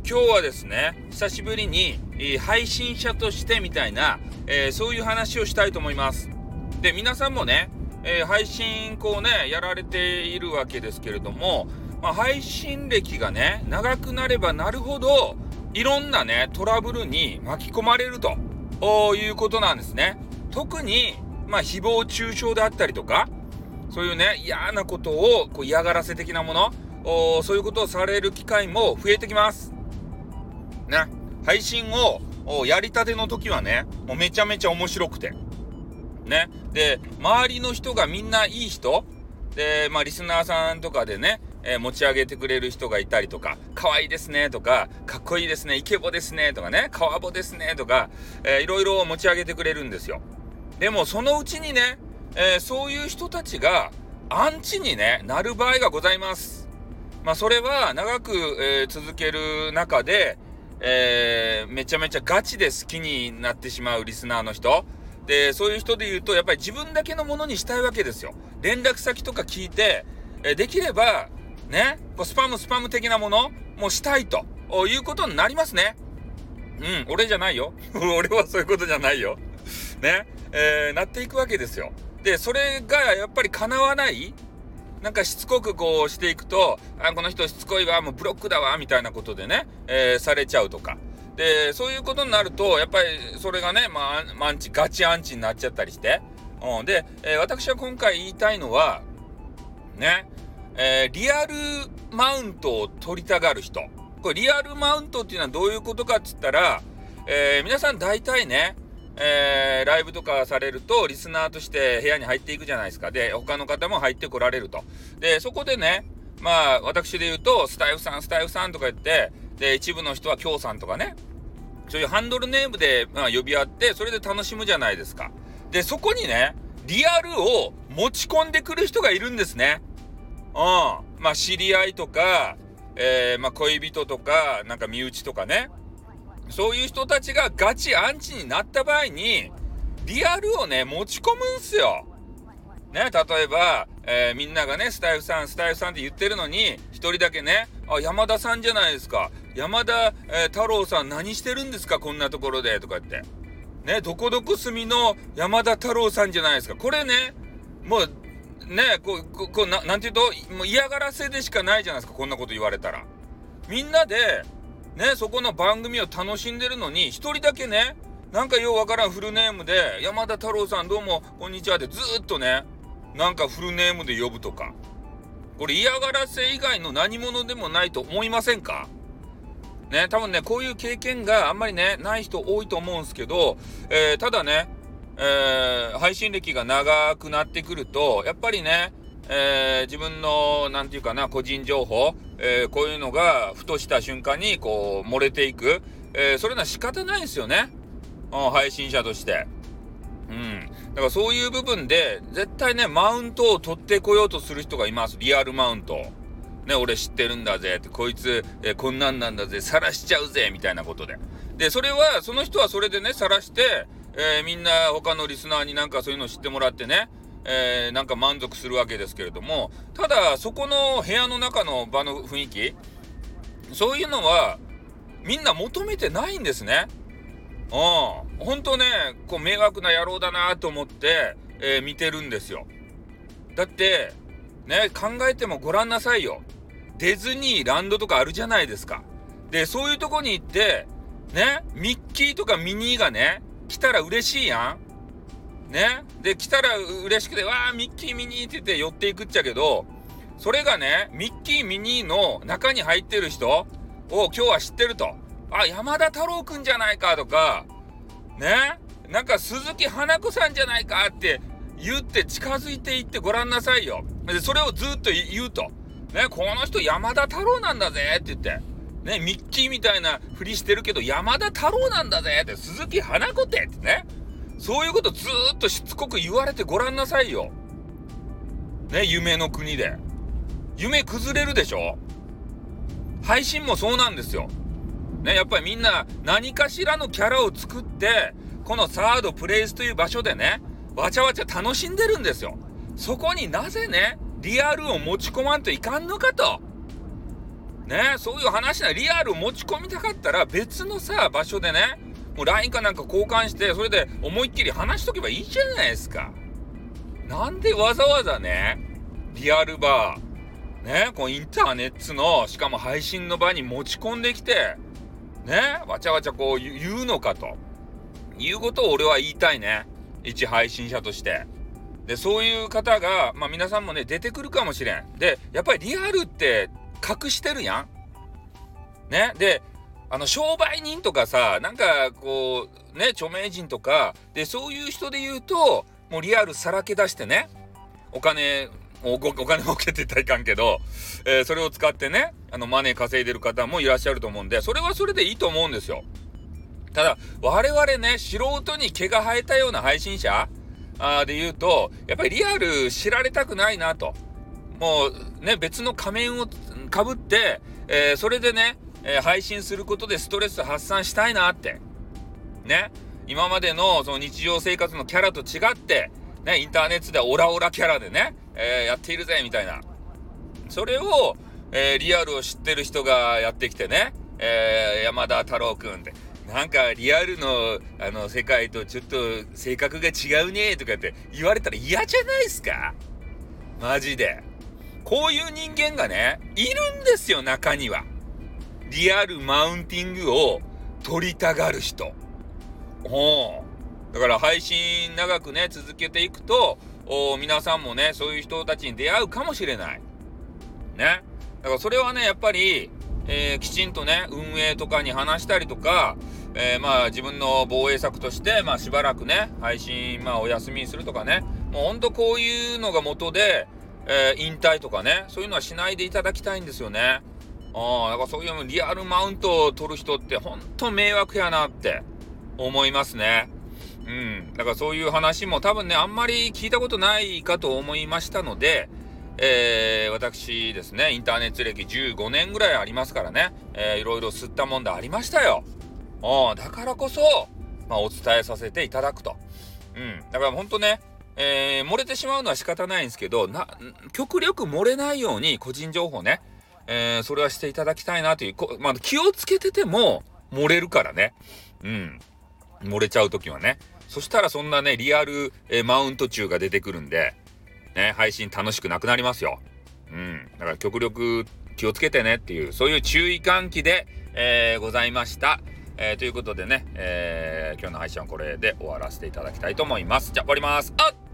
えー、今日はですね、久しぶりに、え、配信者としてみたいな、えー、そういう話をしたいと思います。で、皆さんもね、え配信こうね、やられているわけですけれども、まあ、配信歴がね、長くなればなるほど、いろんなね、トラブルに巻き込まれるということなんですね。特に、まあ、誹謗中傷であったりとか、そういうね、嫌なことをこう嫌がらせ的なもの、そういうことをされる機会も増えてきます。ね、配信をやりたての時はね、もうめちゃめちゃ面白くて。ね。で、周りの人がみんないい人、で、まあ、リスナーさんとかでね、えー、持ち上げてくれる人がいたりとか、可愛いですねとか、かっこいいですね、イケボですねとかね、川ボですねとか、えー、いろいろ持ち上げてくれるんですよ。でも、そのうちにね、えー、そういう人たちがアンチに、ね、なる場合がございます。まあ、それは長く、えー、続ける中で、えー、めちゃめちゃガチで好きになってしまうリスナーの人。で、そういう人で言うと、やっぱり自分だけのものにしたいわけですよ。連絡先とか聞いて、えできれば、ね、スパムスパム的なものもしたいということになりますね。うん、俺じゃないよ。俺はそういうことじゃないよ。ね、えー、なっていくわけですよ。で、それがやっぱり叶わないなんかしつこくこうしていくと、あ、この人しつこいわ、もうブロックだわ、みたいなことでね、えー、されちゃうとか。で、そういうことになると、やっぱりそれがね、まあ、アンチ、ガチアンチになっちゃったりして。うん、で、えー、私は今回言いたいのは、ね、えー、リアルマウントを取りたがる人。これリアルマウントっていうのはどういうことかっつったら、えー、皆さん大体ね、えー、ライブとかされると、リスナーとして部屋に入っていくじゃないですか。で、他の方も入ってこられると。で、そこでね、まあ、私で言うと、スタイフさん、スタイフさんとか言って、で、一部の人は京さんとかね、そういうハンドルネームで、まあ、呼び合って、それで楽しむじゃないですか。で、そこにね、リアルを持ち込んでくる人がいるんですね。うん。まあ、知り合いとか、えー、まあ、恋人とか、なんか身内とかね。そういう人たちがガチアンチになった場合に、リアルをね、持ち込むんすよ。ね、例えば、えー、みんながね、スタイフさん、スタイフさんって言ってるのに、一人だけね、あ、山田さんじゃないですか。山田、えー、太郎さん何してるんですかこんなところで。とか言って。ね、どこどこ住みの山田太郎さんじゃないですか。これね、もう、ね、こう、こうこうななんて言うと、もう嫌がらせでしかないじゃないですか。こんなこと言われたら。みんなで、ね、そこの番組を楽しんでるのに、一人だけね、なんかようわからんフルネームで、山田太郎さんどうも、こんにちはでずっとね、なんかフルネームで呼ぶとか。これ嫌がらせ以外の何者でもないと思いませんか？ね、多分ね、こういう経験があんまりね、ない人多いと思うんですけど、えー、ただね、えー、配信歴が長くなってくると、やっぱりね、えー、自分の、なんていうかな、個人情報、えー、こういうのが、ふとした瞬間に、こう、漏れていく。えー、それは仕方ないですよね。うん、配信者として。うん。だからそういう部分で、絶対ね、マウントを取ってこようとする人がいます。リアルマウント。ね、俺知ってるんだぜって、こいつ、えー、こんなんなんだぜ、晒しちゃうぜ、みたいなことで。で、それは、その人はそれでね、晒して、えー、みんな他のリスナーになんかそういうの知ってもらってね、えー、なんか満足するわけですけれども、ただ、そこの部屋の中の場の雰囲気、そういうのは、みんな求めてないんですね。うん。ほんとね、こう、迷惑な野郎だなと思って、えー、見てるんですよ。だって、ね、考えてもごらんなさいよ。ディズニーランドとかあるじゃないですか。で、そういうとこに行って、ね、ミッキーとかミニーがね、来たら嬉しいやん。ね。で、来たら嬉しくて、わー、ミッキーミニーって言って寄っていくっちゃけど、それがね、ミッキーミニーの中に入ってる人を今日は知ってると。あ、山田太郎くんじゃないかとか、ね。なんか鈴木花子さんじゃないかって言って近づいていってごらんなさいよ。で、それをずっと言うと。ね、この人山田太郎なんだぜって言って。ね、ミッキーみたいなふりしてるけど山田太郎なんだぜって、鈴木花子ってってね。そういうことずっとしつこく言われてごらんなさいよ。ね、夢の国で。夢崩れるでしょ？配信もそうなんですよ。ね、やっぱりみんな何かしらのキャラを作って、このサードプレイスという場所でね、わちゃわちゃ楽しんでるんですよ。そこになぜね、リアルを持ち込まんといかんのかと。ねそういう話なリアルを持ち込みたかったら別のさ場所でねもう LINE かなんか交換してそれで思いっきり話しとけばいいじゃないですか。なんでわざわざねリアルバーねこうインターネットのしかも配信の場に持ち込んできてねわちゃわちゃこう言うのかと。いうことを俺は言いたいね。一配信者として。でそういう方がまあ皆さんもね出てくるかもしれん。でやっぱりリアルって隠してるやん。ねであの商売人とかさなんかこうね著名人とかでそういう人で言うともうリアルさらけ出してねお金おお金儲けって言ったらいかんけど、えー、それを使ってねあのマネー稼いでる方もいらっしゃると思うんでそれはそれでいいと思うんですよ。ただ我々ね素人に毛が生えたような配信者あで言うとやっぱりリアル知られたくないなと。もうね別の仮面をかぶって、えー、それでね、えー、配信することでストレス発散したいなって。ね。今までのその日常生活のキャラと違ってねインターネットでオラオラキャラでね、えー、やっているぜみたいな。それを、えリアルを知ってる人がやってきてね、え山田太郎くんって。なんかリアルのあの世界とちょっと性格が違うねとかって言われたら嫌じゃないですか。マジで。こういう人間がね、いるんですよ、中には。リアルマウンティングを取りたがる人。おだから配信長くね、続けていくと、お皆さんもね、そういう人たちに出会うかもしれない。ね。だからそれはね、やっぱり、えー、きちんとね、運営とかに話したりとか、えー、まあ自分の防衛策として、まあしばらくね、配信、まあお休みにするとかね、もうほんとこういうのが元で、えー、引退とかね、そういうのはしないでいただきたいんですよね。ああ、だからそういうリアルマウントを取る人ってほんと迷惑やなって思いますね。うん。だからそういう話も多分ね、あんまり聞いたことないかと思いましたので、えー、私ですね、インターネット歴15年ぐらいありますからね、えー、いろいろ吸ったもんだありましたよ。あだからこそ、まあ、お伝えさせていただくと。うん。だから本当ね、えー、漏れてしまうのは仕方ないんですけど、な、極力漏れないように個人情報ね、えー、それはしていただきたいなという、こまあ、気をつけてても漏れるからね。うん。漏れちゃう時はね。そしたらそんなね、リアル、えー、マウント中が出てくるんで、ね、配信楽しくなくなりますよ。うん。だから極力気をつけてねっていう、そういう注意喚起で、えー、ございました。えー、ということでね、え、今日の配信はこれで終わらせていただきたいと思います。じゃあ終わります。あっ